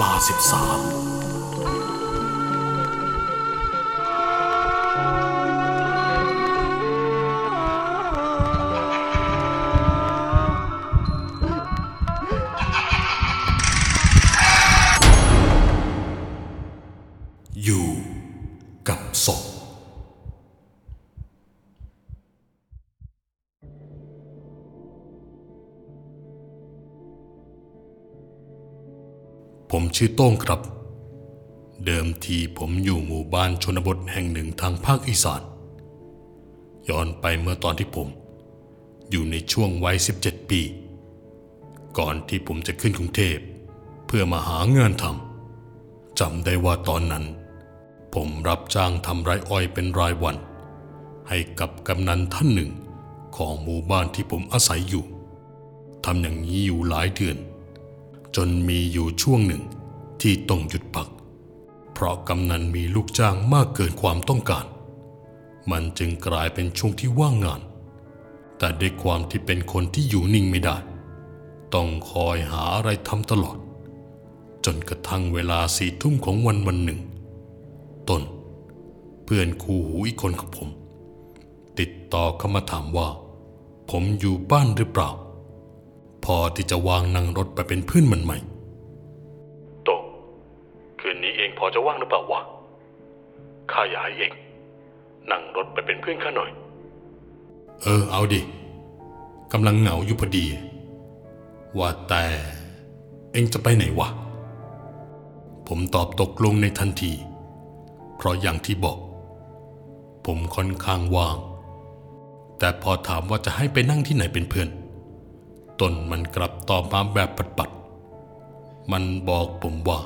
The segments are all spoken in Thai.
ลาสิบสาม ชื่อโต้งครับ เดิมทีผมอยู่หมู่บ้านชนบทแห่งหนึ่งทางภาคอีสานย้อนไปเมื่อตอนที่ผม อยู่ในช่วงวัย 17 ปี ก่อนที่ผมจะขึ้นกรุงเทพ เพื่อมาหางานทำจำได้ว่าตอนนั้น ผมรับจ้างทำไรอ้อยเป็นรายวัน ให้กับกำนันท่านหนึ่งของหมู่บ้านที่ผมอาศัยอยู่ทำอย่างนี้อยู่หลายเดือน จนมีอยู่ช่วงหนึ่ง ที่ต้องหยุดพัก เพราะกำนันมีลูกจ้างมากเกินความต้องการ มันจึงกลายเป็นช่วงที่ว่างงาน แต่ด้วยความที่เป็นคนที่อยู่นิ่งไม่ได้ ต้องคอยหาอะไรทำตลอด จนกระทั่งเวลาสี่ทุ่มของวันวันหนึ่ง ตน เพื่อนคู่หูอีกคนของผม ติดต่อเข้ามาถามว่า ผมอยู่บ้านหรือเปล่า พอที่จะวางนั่งรถไปเป็นเพื่อนมันไหม่ พอจะว่างหรือเปล่าวะ ข้าอยากให้เองนั่งรถไปเป็นเพื่อนข้าหน่อย เออ เอาดิ กำลังเหงาอยู่พอดี ว่าแต่เองจะไปไหนวะ ผมตอบตกลงในทันที เพราะอย่างที่บอก ผมค่อนข้างว่าง แต่พอถามว่าจะให้ไปนั่งที่ไหนเป็นเพื่อน ตนมันกลับตอบมาแบบปัดๆมันบอกผมว่า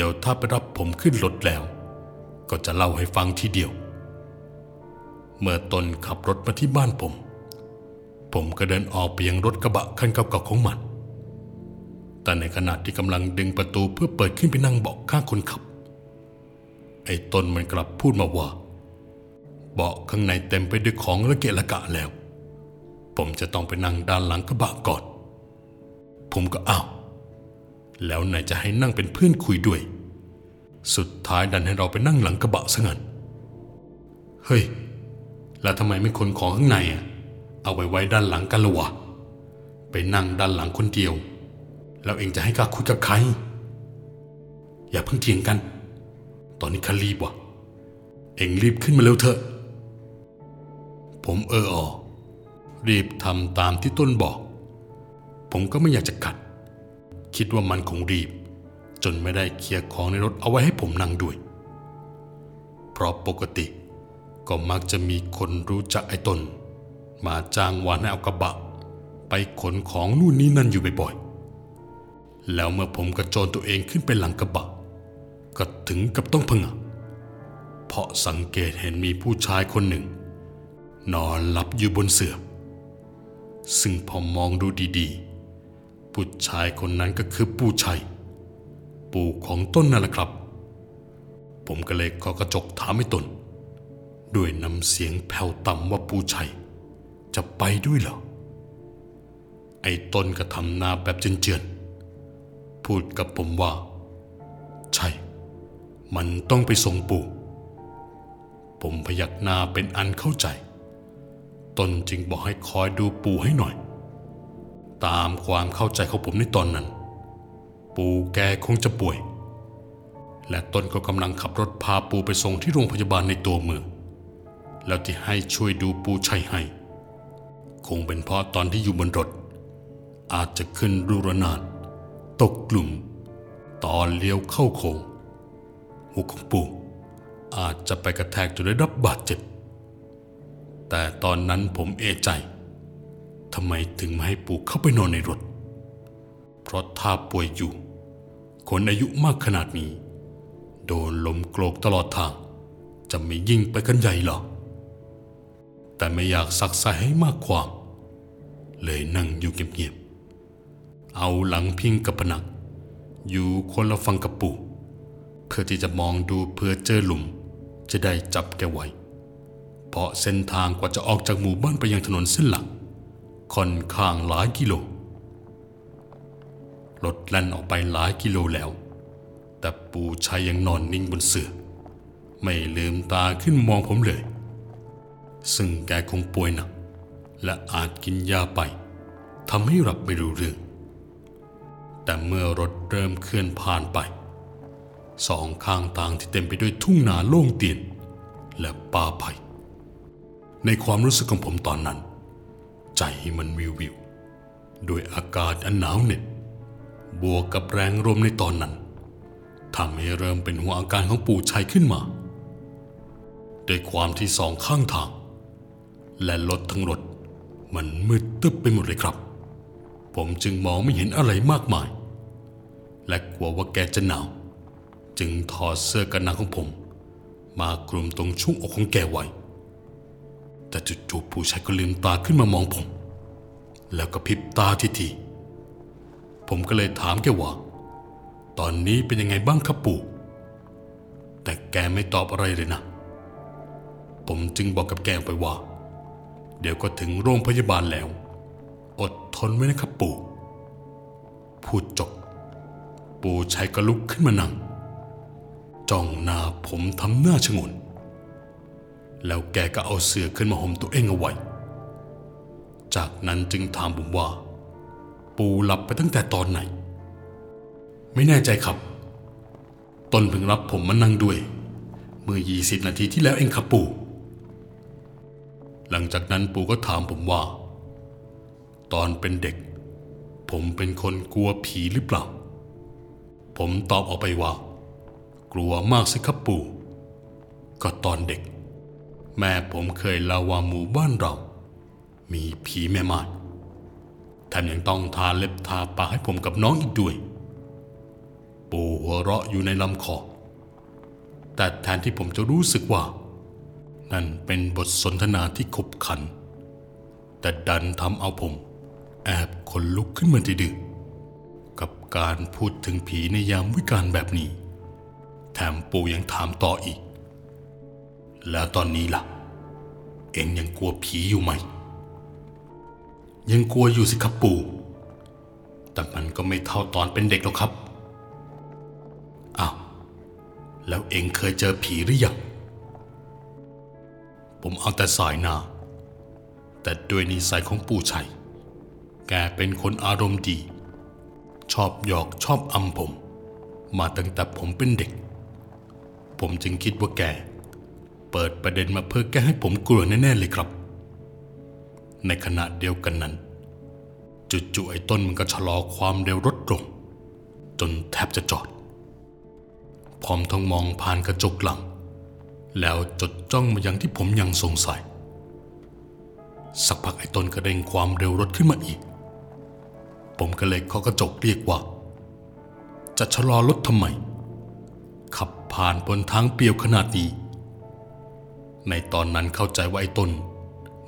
ดี๋ยวถ้าไปรับผมขึ้นรถแล้ว ก็จะเล่าให้ฟังทีเดียว เมื่อตนขับรถมาที่บ้านผม ผมก็เดินออกไปยังรถกระบะคันเก่าๆของมัน แต่ในขณะที่กำลังดึงประตูเพื่อเปิดขึ้นไปนั่งเบาะข้างคนขับ ไอ้ตนมันกลับพูดมาว่าเบาะข้างในเต็มไปด้วยของระเกะระกะแล้ว ผมจะต้องไปนั่งด้านหลังกระบะก่อน ผมก็อ้าว แล้วไหนจะให้นั่งเป็นเพื่อนคุยด้วย สุดท้ายดันให้เราไปนั่งหลังกระบะซะงั้นเฮ้ย แล้วทำไมไม่คนของข้างในอะ เอาไว้ไว้ด้านหลังกันละวะ ไปนั่งด้านหลังคนเดียว แล้วเองจะให้ข้าคุยกับใคร อย่าเพิ่งเถียงกัน ตอนนี้ข้ารีบว่ะ เองรีบขึ้นมาเร็วเถอะ ผมเออออรีบทำตามที่ต้นบอก ผมก็ไม่อยากจะขัด คิดว่ามันคงรีบ จนไม่ได้เคลียร์ของในรถเอาไว้ให้ผมนั่งด้วย เพราะปกติก็มักจะมีคนรู้จักไอ้ตน มาจ้างวานให้เอากระบะ ไปขนของนู่นนี่นั่นอยู่บ่อยๆ แล้วเมื่อผมกระโจนตัวเองขึ้นไปหลังกระบะ ก็ถึงกับต้องพงะเพราะสังเกตเห็นมีผู้ชายคนหนึ่ง นอนหลับอยู่บนเสื่อซึ่งพอมองดูดีๆ ผู้ชายคนนั้นก็คือปู่ชัย ปู่ของต้นนั่นแหละครับ ผมก็เลยขอกระจกถามให้ตน ด้วยน้ำเสียงแผ่วต่ำว่าปู่ชัย จะไปด้วยเหรอ ไอ้ต้นก็ทำหน้าแบบเจือนๆ พูดกับผมว่า ใช่ มันต้องไปส่งปู่ ผมพยักหน้าเป็นอันเข้าใจ ตนจึงบอกให้คอยดูปู่ให้หน่อย ตามความเข้าใจของผมในตอนนั้น ปู่แกคงจะป่วย และตนก็กำลังขับรถพาปู่ไปส่งที่โรงพยาบาลในตัวเมืองแล้วที่ให้ช่วยดูปู่ชัยให้ คงเป็นเพราะตอนที่อยู่บนรถ อาจจะขึ้นรูระนาดตกกลุ่ม ตอนเลี้ยวเข้าโค้งหัวของปู่อาจจะไปกระแทกจนได้รับบาดเจ็บแต่ตอนนั้นผมเอะใจ ทำไมถึงไม่ให้ปู่เข้าไปนอนในรถ เพราะถ้าป่วยอยู่ คนอายุมากขนาดนี้ โดนลมโกรกตลอดทาง จะไม่ยิ่งไปกันใหญ่หรอ แต่ไม่อยากสักใส่ให้มากความ เลยนั่งอยู่เงียบๆ เอาหลังพิงกับผนังอยู่คนละฝั่งกับปู่ เพื่อที่จะมองดูเพื่อเจอหลุม จะได้จับแกไว้ เพราะเส้นทางกว่าจะออกจากหมู่บ้านไปยังถนนเส้นหลัก ค่อนข้างหลายกิโลรถแล่นออกไปหลายกิโลแล้ว แต่ปู่ชัยยังนอนนิ่งบนเสื่อ ไม่ลืมตาขึ้นมองผมเลย ซึ่งแกคงป่วยหนักและอาจกินยาไปทำให้หลับไม่รู้เรื่อง แต่เมื่อรถเริ่มเคลื่อนผ่านไปสองข้างทางที่เต็มไปด้วยทุ่งนาโล่งเตียน และป่าไผ่ในความรู้สึกของผมตอนนั้น ใจมันวิววิวด้วยอากาศอันหนาวเหน็บบวกกับแรงลมในตอนนั้นทำให้เริ่มเป็นห่วอาการของปู่ชัยขึ้นมาด้วยความที่สองข้างทาง และรถทั้งรถ มันมืดตึ๊บไปหมดเลยครับ ผมจึงมองไม่เห็นอะไรมากมาย และกลัวว่าแกจะหนาว จึงถอดเสื้อกันหนาวของผม มากลุ่มตรงช่วงอกของแกไว้ แต่จู่ๆผู้ชายก็ลืมตาขึ้นมามองผม แล้วก็พริบตาทีทีๆผมก็เลยถามแกว่า ตอนนี้เป็นยังไงบ้างครับปู่ แต่แกไม่ตอบอะไรเลยนะ ผมจึงบอกกับแกไปว่า เดี๋ยวก็ถึงโรงพยาบาลแล้ว อดทนไว้นะครับปู่ พูดจบ ปู่ชัยก็ลุกขึ้นมานั่งจ้องหน้าผมทำหน้าชงน แล้วแกก็เอาเสื้อขึ้นมาห่มตัวเองเอาไว้ จากนั้นจึงถามผมว่า ปู่หลับไปตั้งแต่ตอนไหน ไม่แน่ใจครับ ตนเพิ่งรับผมมานั่งด้วย เมื่อ 20 นาทีที่แล้วเองครับปู่ หลังจากนั้นปู่ก็ถามผมว่า ตอนเป็นเด็ก ผมเป็นคนกลัวผีหรือเปล่า ผมตอบออกไปว่า กลัวมากสิครับปู่ ก็ตอนเด็ก แม่ผมเคยเล่าว่าหมู่บ้านเรา มีผีแม่ไม้แถมยังต้องทาเล็บทาปากให้ผมกับน้องอีกด้วย ปู่หัวเราะอยู่ในลำคอ แต่แทนที่ผมจะรู้สึกว่า นั่นเป็นบทสนทนาที่ขบขัน แต่ดันทำเอาผม แอบขนลุกขึ้นมาดื้อกับการพูดถึงผีในยามวิการแบบนี้ แถมปู่ยังถามต่ออีก แล้วตอนนี้ล่ะ เอ็งยังกลัวผีอยู่ไหม ยังกลัวอยู่สิครับปู่ แต่มันก็ไม่เท่าตอนเป็นเด็กหรอกครับ อ้าว แล้วเอ็งเคยเจอผีหรือยัง ผมเอาแต่สายนา แต่ด้วยนิสัยของปู่ชัย แกเป็นคนอารมณ์ดี ชอบหยอกชอบอำผม มาตั้งแต่ผมเป็นเด็ก ผมจึงคิดว่าแก เปิดประเด็นมาเพื่อแก้ให้ผมกลัวแน่ๆเลยครับ ในขณะเดียวกันนั้นจู่ๆไอ้ต้นมันก็ชะลอความเร็วรถลงจนแทบจะจอด พร้อมทั้งมองผ่านกระจกหลัง แล้วจดจ้องมายังที่ผมยังสงสัย สักพักไอ้ต้นก็เร่งความเร็วรถขึ้นมาอีก ผมก็เลยเคาะกระจกเรียกว่า จะชะลอรถทำไม ขับผ่านบนทางเปียวขนาดนี้ ในตอนนั้นเข้าใจว่าไอ้ต้น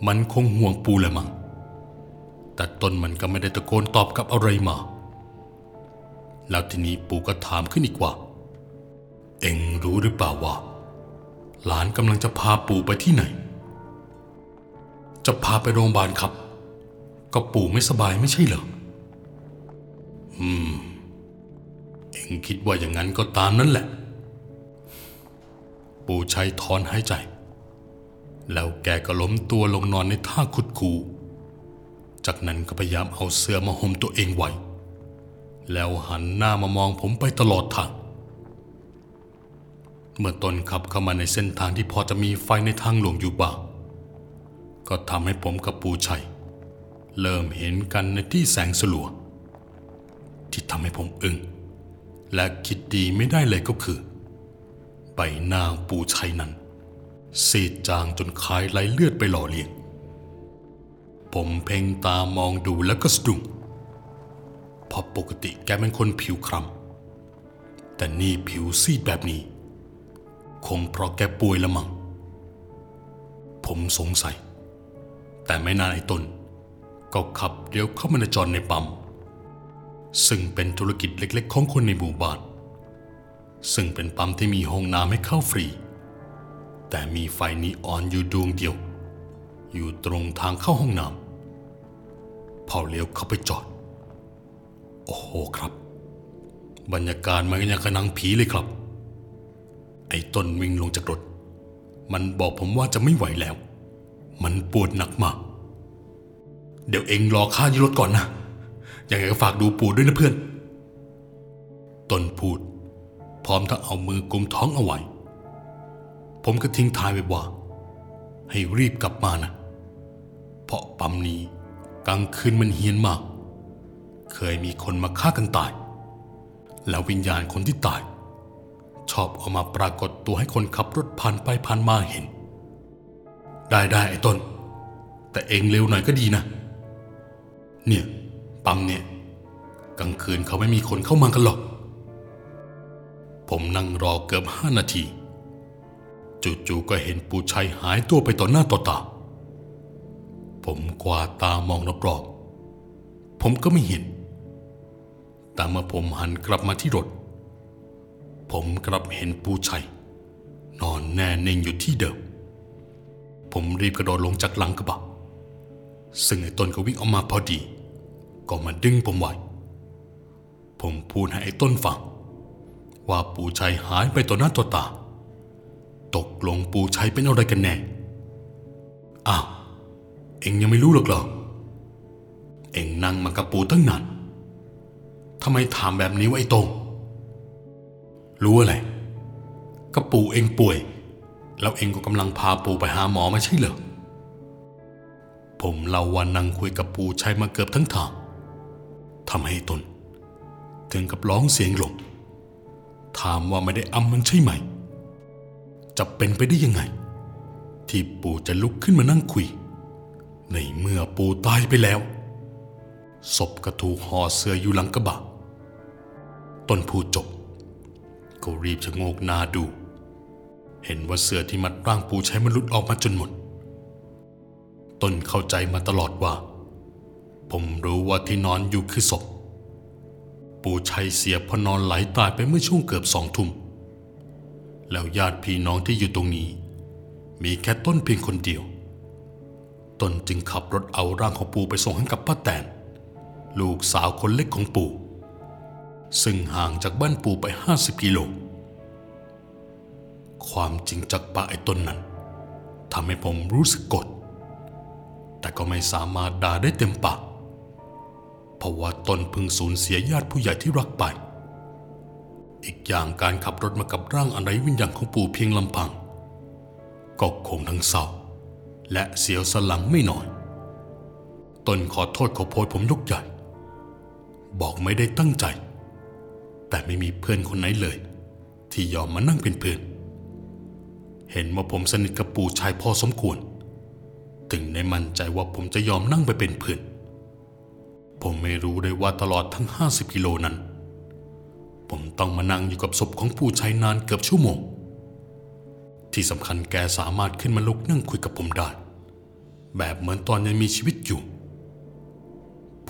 มันคงห่วงปูแหละมั้งแต่ต้นมันก็ไม่ได้ตะโกนตอบกลับอะไรมา แล้วทีนี้ปู่ก็ถามขึ้นอีกว่า เอ็งรู้หรือเปล่าว่า หลานกำลังจะพาปู่ไปที่ไหน จะพาไปโรงพยาบาลครับ ก็ปู่ไม่สบายไม่ใช่เหรอ อืม เอ็งคิดว่าอย่างนั้นก็ตามนั่นแหละ ปู่ชัยถอนหายใจ แล้วแกก็ล้มตัวลงนอนในท่าคุดคูจากนั้นก็พยายามเอาเสื้อมาห่มตัวเองไว้ แล้วหันหน้ามามองผมไปตลอดทาง เมื่อตนขับเข้ามาในเส้นทางที่พอจะมีไฟในทางหลวงอยู่บ้าง ก็ทำให้ผมกับปูชัย เริ่มเห็นกันในที่แสงสลัว ที่ทำให้ผมอึง้งและคิดดีไม่ได้เลยก็คือ ใบหน้าปูชัยนั้น ซีดจางจนคล้ายไหลเลือดไปหล่อเลี้ยง ผมเพ่งตามองดูแล้วก็สะดุ้งเพราะปกติแกเป็นคนผิวคล้ำแต่นี่ผิวซีดแบบนี้ คงเพราะแกป่วยละมัง้งผมสงสัย แต่ไม่นานไอ้ตนก็ขับเลี้ยวเข้ามาในจอดในปั๊มซึ่งเป็นธุรกิจเล็กๆของคนในหมู่บ้าน ซึ่งเป็นปั๊มที่มีห้องน้ำให้เข้าฟรี แต่มีไฟนีออนอยู่ดวงเดียว อยู่ตรงทางเข้าห้องน้ำพอเลี้ยวเข้าไปจอด โอ้โหครับ บรรยากาศมันยังกระนังผีเลยครับ ไอ้ต้นวิ่งลงจากรถ มันบอกผมว่าจะไม่ไหวแล้ว มันปวดหนักมาก เดี๋ยวเองรอข้าที่รถก่อนนะยังไงก็ฝากดูปู่ด้วยนะเพื่อน ต้นพูด พร้อมทั้งเอามือกุมท้องเอาไว้ ผมก็ทิ้งท้ายไว้ว่า ให้รีบกลับมานะ เพราะปั๊มนี้กลางคืนมันเฮี้ยนมาก เคยมีคนมาฆ่ากันตาย แล้ววิญญาณคนที่ตาย ชอบเอามาปรากฏตัวให้คนขับรถผ่านไปผ่านมาเห็น ได้ได้ไอ้ต้น แต่เองเร็วหน่อยก็ดีนะ เนี่ยปั๊มเนี่ยกลางคืนเขาไม่มีคนเข้ามากันหรอก ผมนั่งรอเกือบห้านาที จู่ๆก็เห็นปู่ชัยหายตัวไปต่อหน้าต่อตา ผมกวาดตามองรอบๆผมก็ไม่เห็น แต่เมื่อผมหันกลับมาที่รถ ผมกลับเห็นปู่ชัย นอนแน่นิ่งอยู่ที่เดิม ผมรีบกระโดดลงจากหลังกระบะ ซึ่งไอ้ต้นก็วิ่งออกมาพอดี ก็มาดึงผมไว้ ผมพูดให้ไอ้ต้นฟัง ว่าปู่ชัยหายไปต่อหน้าต่อตา ตกลงปูใชัยเป็นอะไรกันแน่ อ้าว เอ็งยังไม่รู้หรอกเหรอ เอ็งนั่งมากับปูตั้งนานทำไมถามแบบนี้วะไอ้โตงรู้อะไรก็ปู่เองป่วย แล้วเองก็กำลังพาปูไปหาหมอไม่ใช่เหรอ ผมเล่าว่านั่งคุยกับปู่ชัยมาเกือบทั้งทางทำให้ตน ถึงกับร้องเสียงหลงถามว่าไม่ได้อำมันใช่ไหม จะเป็นไปได้ยังไง ที่ปู่จะลุกขึ้นมานั่งคุย ในเมื่อปู่ตายไปแล้วศพก็ถูกห่อเสื้ออยู่หลังกระบะต้นพูดจบ ก็รีบชะโงกหน้าดู เห็นว่าเสื้อที่มัดร่างปู่ใช้มันหลุดออกมาจนหมด ต้นเข้าใจมาตลอดว่า ผมรู้ว่าที่นอนอยู่คือศพ ปู่ชัยเสียพอนอนไหลตายไปเมื่อช่วงเกือบสองทุ่ม แล้วญาติพี่น้องที่อยู่ตรงนี้ มีแค่ต้นเพียงคนเดียว ต้นจึงขับรถเอาร่างของปู่ไปส่งให้กับป้าแตน ลูกสาวคนเล็กของปู่ ซึ่งห่างจากบ้านปู่ไปห้าสิบกิโล ความจริงจากปากไอ้ต้นนั้นทำให้ผมรู้สึกกด แต่ก็ไม่สามารถด่าได้เต็มปากเพราะว่าตนพึงสูญเสียญาติผู้ใหญ่ที่รักไป อีกอย่างการขับรถมากับร่างอันไร้วิญญาณของปู่เพียงลำพัง ก็คงทั้งเศร้า และเสียวสลังไม่น้อย ตนขอโทษขอโพยผมยกใหญ่ บอกไม่ได้ตั้งใจ แต่ไม่มีเพื่อนคนไหนเลย ที่ยอมมานั่งเป็นเพื่อน เห็นว่าผมสนิทกับปู่ชายพอสมควร ถึงได้มั่นใจว่าผมจะยอมนั่งไปเป็นเพื่อน ผมไม่รู้เลยว่าตลอดทั้ง 50 กิโลนั้น ผมต้องมานั่งอยู่กับศพของผู้ชายนานเกือบชั่วโมง ที่สำคัญแกสามารถขึ้นมาลุกนั่งคุยกับผมได้ แบบเหมือนตอนยังมีชีวิตอยู่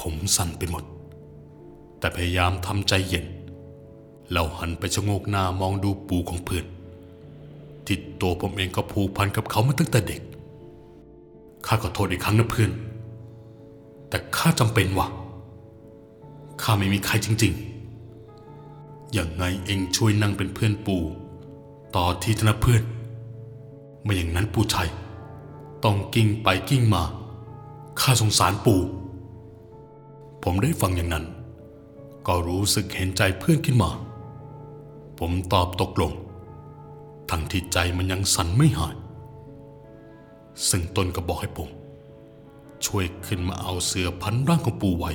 ผมสั่นไปหมด แต่พยายามทำใจเย็นแล้วหันไปชะโงกหน้ามองดูปู่ของเพื่อนที่ตัวผมเองก็ผูกพันกับเขามาตั้งแต่เด็ก ข้าขอโทษอีกครั้งนะเพื่อน แต่ข้าจำเป็นวะข้าไม่มีใครจริง ๆ อย่างไงเองช่วยนั่งเป็นเพื่อนปู่ต่อที่ธนเพื่อนไม่อย่างนั้นปู่ชัย ต้องกิ้งไปกิ้งมา ข้าสงสารปู่ ผมได้ฟังอย่างนั้น ก็รู้สึกเห็นใจเพื่อนขึ้นมา ผมตอบตกลง ทั้งที่ใจมันยังสั่นไม่หาย ซึ่งตนก็บอกให้ผม ช่วยขึ้นมาเอาเสือพันร่างของปู่ไว้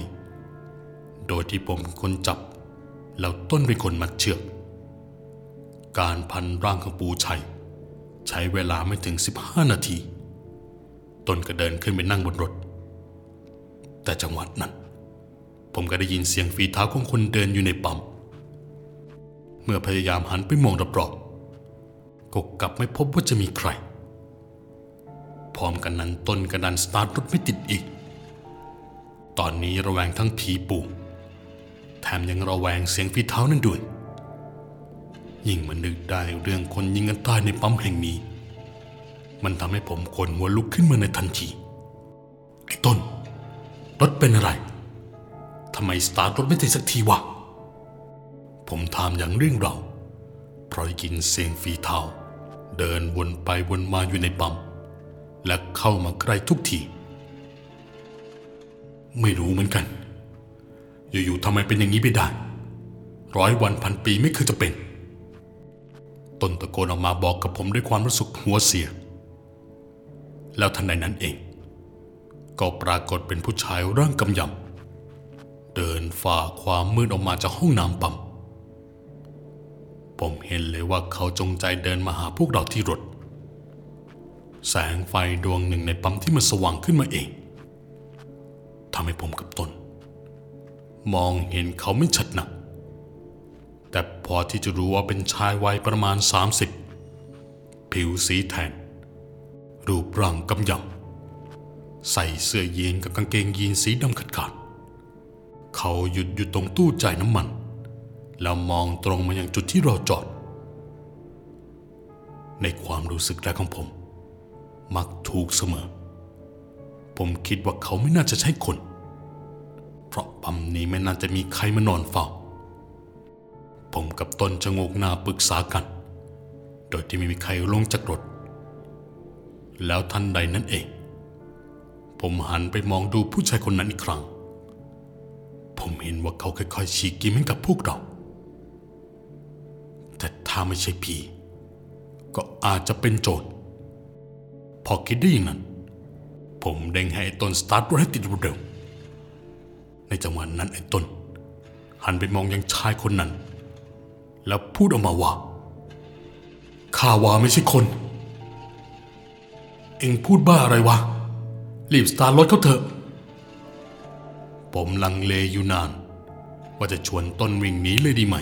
โดยที่ผมเป็นคนจับ แล้วต้นเป็นคนมัดเชือก การพันร่างของปูชัย ใช้เวลาไม่ถึง 15 นาที ต้นก็เดินขึ้นไปนั่งบนรถ แต่จังหวะนั้น ผมก็ได้ยินเสียงฝีเท้าของคนเดินอยู่ในปั๊ม เมื่อพยายามหันไปมองรอบๆก็กลับไม่พบว่าจะมีใคร พร้อมกันนั้นต้นกระดันสตาร์ทรถไม่ติดอีก ตอนนี้ระแวงทั้งผีปู่ มยังระแวงเสียงฝีเท้านั่นด้วย ยิ่งมันนึกได้เรื่องคนยิงกันตายในปั๊มแห่งนี้ มันทำให้ผมขนหัวลุกขึ้นมาในทันที ไอ้ต้น รถเป็นอะไรทำไมสตาร์ทรถไม่ติดสักทีวะ ผมถามอย่างเร่งเราเพราะได้ยินเสียงฝีเท้าเดินวนไปวนมาอยู่ในปั๊มและเข้ามาใกล้ทุกที ไม่รู้เหมือนกัน อยู่ๆทำไมเป็นอย่างนี้ไปได้ ร้อยวันพันปีไม่เคยจะเป็น ต้นตะโกนออกมาบอกกับผมด้วยความรู้สึกหัวเสีย แล้วทันใดนั้นเอง ก็ปรากฏเป็นผู้ชายร่างกำยำเดินฝ่าความมืดออกมาจากห้องน้ำปั๊มผมเห็นเลยว่าเขาจงใจเดินมาหาพวกเราที่รถ แสงไฟดวงหนึ่งในปั๊มที่มันสว่างขึ้นมาเองทำให้ผมกับตน มองเห็นเขาไม่ชัดนักแต่พอที่จะรู้ว่าเป็นชายวัยประมาณ 30 ผิวสีแทน รูปร่างกำยำใส่เสื้อยีนกับกางเกงยีนสีดำขาดขาดๆเขาหยุดอยู่ตรงตู้จ่ายน้ำมัน แล้วมองตรงมาอยังจุดที่เราจอด ในความรู้สึกแรกของผม มักถูกเสมอ ผมคิดว่าเขาไม่น่าจะใช่คน ราะปั๊มนี้ไม่น่าจะมีใครมานอนเฝ้า ผมกับต้นจะงกหน้าปรึกษากัน โดยที่ไม่มีใครลงจากรถ แล้วทันใดนั้นเอง ผมหันไปมองดูผู้ชายคนนั้นอีกครั้ง ผมเห็นว่าเขาค่อยๆฉีกยิ้มให้กับพวกเรา แต่ถ้าไม่ใช่ผีก็อาจจะเป็นโจรพอคิดได้อย่างนั้น ผมเด้งให้ไอ้ต้นสตาร์ทรถให้ติดเร็วๆ ในจังหวะนั้นไอ้ต้น หันไปมองยังชายคนนั้น แล้วพูดออกมาว่าข้าว่าไม่ใช่คน เอ็งพูดบ้าอะไรวะ รีบสตาร์รถเขาเถอะ ผมลังเลอยู่นาน ว่าจะชวนต้นวิ่งหนีเลยดีไหม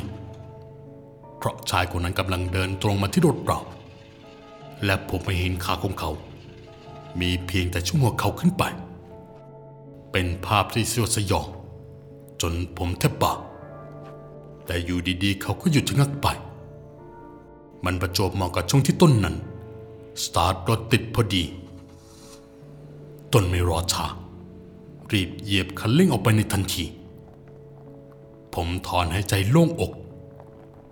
เพราะชายคนนั้นกำลังเดินตรงมาที่รถเราและผมไม่เห็นขาของเขา มีเพียงแต่ช่วงหัวเขาขึ้นไป เป็นภาพที่สยดสยองจนผมแทบปากแต่อยู่ดีๆ เขาก็หยุดชะงักไป มันประจบเหมาะกับช่วงที่ต้นนั้น สตาร์ทรถติดพอดี ต้นไม่รอช้ารีบเหยียบคันเร่งออกไปในทันที ผมถอนหายใจโล่งอก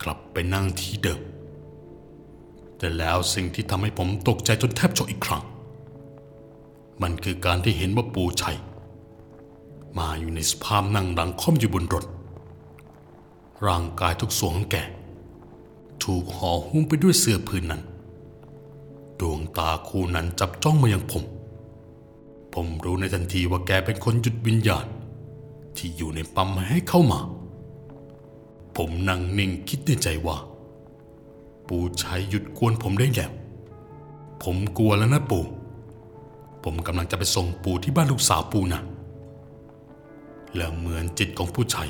กลับไปนั่งที่เดิม แต่แล้วสิ่งที่ทำให้ผมตกใจจนแทบช็อกอีกครั้ง มันคือการที่เห็นว่าปูชัย มาอยู่ในสภาพนั่งดังค่อมอยู่บนรถ ร่างกายทุกส่วนของแก ถูกห่อหุ้มไปด้วยเสื้อผืนนั้น ดวงตาคู่นั้นจับจ้องมายังผม ผมรู้ในทันทีว่าแกเป็นคนหยุดวิญญาณ ที่อยู่ในปั๊มให้เข้ามา ผมนั่งนิ่งคิดในใจว่า ปู่ชัยหยุดกวนผมได้แล้ว ผมกลัวแล้วนะปู่ผมกำลังจะไปส่งปู่ที่บ้านลูกสาวปู่นะ แล้วเหมือนจิตของผู้ชัย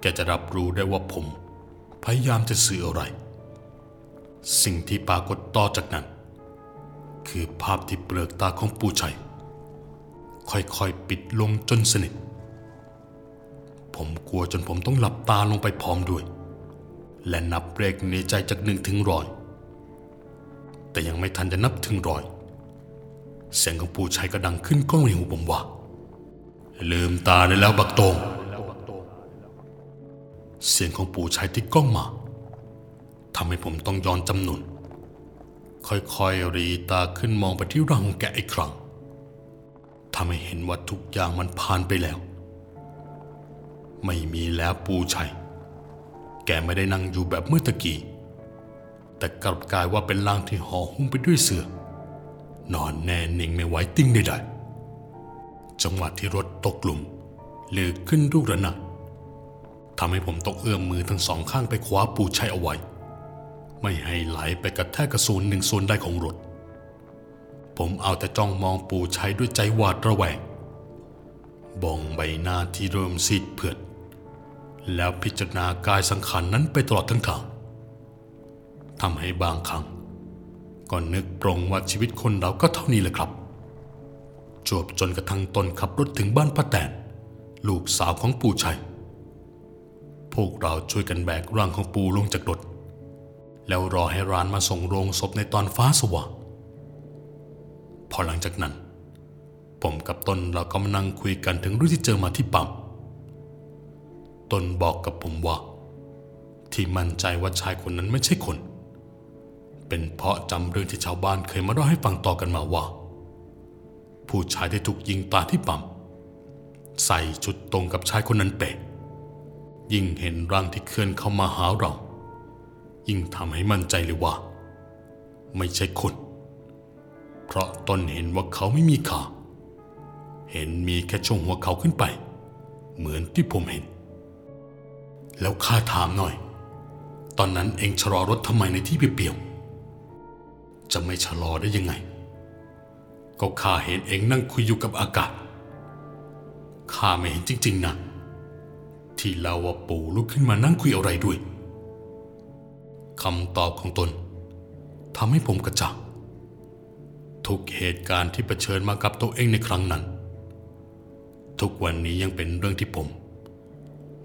แกจะรับรู้ได้ว่าผม พยายามจะสื่ออะไร สิ่งที่ปรากฏต่อจากนั้น คือภาพที่เปลือกตาของปู่ชัยค่อยๆปิดลงจนสนิท ผมกลัวจนผมต้องหลับตาลงไปพร้อมด้วย และนับเลขในใจจากหนึ่งถึงร้อยแต่ยังไม่ทันจะนับถึงร้อยเสียงของปู่ชัยก็ดังขึ้นก้องในหูผมว่า ลืมตาได้แล้วบักโตง เสียงของปู่ชัยที่ก้องมาทำให้ผมต้องย้อนจำนวนค่อยๆรีตาขึ้นมองไปที่ร่างของแกอีกครั้งทำให้เห็นว่าทุกอย่างมันผ่านไปแล้ว ไม่มีแล้วปูชัย แกไม่ได้นั่งอยู่แบบเมื่อตะกี้ แต่กลับกลายว่าเป็นร่างที่ห่อหุ้มไปด้วยเสือนอนแน่นิ่งไม่ไหวติ้งใดๆ จังหวะที่รถตกหลุมเลือขึ้นลูกระนาดทำให้ผมต้องเอื้อมมือทั้งสองข้างไปคว้าปูชัยเอาไว้ ไม่ให้ไหลไปกระแทกกระสุนหนึ่งส่วนได้ของรถ ผมเอาแต่จ้องมองปูชัยด้วยใจหวาดระแวงบองใบหน้าที่เริ่มซีดเผือด แล้วพิจารณากายสังขารนั้นไปตลอดทั้งทางทำให้บางครั้งก็นึกปรงว่าชีวิตคนเราก็เท่านี้แหละครับ จวบจนกระทั่งตนขับรถถึงบ้านป้าแตนลูกสาวของปู่ชัย พวกเราช่วยกันแบกร่างของปู่ลงจากรถ แล้วรอให้ร้านมาส่งโรงศพในตอนฟ้าสว่างพอหลังจากนั้น ผมกับตนเราก็มานั่งคุยกันถึงเรื่องที่เจอมาที่ปั๊มตนบอกกับผมว่า ที่มั่นใจว่าชายคนนั้นไม่ใช่คน เป็นเพราะจำเรื่องที่ชาวบ้านเคยมาเล่าให้ฟังต่อกันมาว่า ผู้ชายที่ถูกยิงตาที่ปั๊มใส่ชุดตรงกับชายคนนั้นเป๊ะ ยิ่งเห็นร่างที่เคลื่อนเข้ามาหาเรา ยิ่งทำให้มั่นใจเลยว่า ไม่ใช่คน เพราะตนเห็นว่าเขาไม่มีขา เห็นมีแค่ช่วงหัวเขาขึ้นไป เหมือนที่ผมเห็น แล้วข้าถามหน่อย ตอนนั้นเองชะลอรถทำไมในที่เปลี่ยวๆจะไม่ชะลอได้ยังไง ก็ข้าเห็นเองนั่งคุยอยู่กับอากาศ ข้าไม่เห็นจริง ๆนะ ที่เราว่าปู่ลุกขึ้นมานั่งคุยอะไรด้วย คำตอบของตนทำให้ผมกระจ่างทุกเหตุการณ์ที่เผชิญมากับตัวเองในครั้งนั้น ทุกวันนี้ยังเป็นเรื่องที่ผม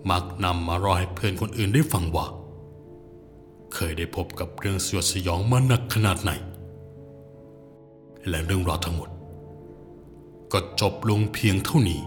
มักนำมารอให้เพื่อนคนอื่นได้ฟังว่า เคยได้พบกับเรื่องสยดสยองมาหนักขนาดไหน และเรื่องราวทั้งหมด ก็จบลงเพียงเท่านี้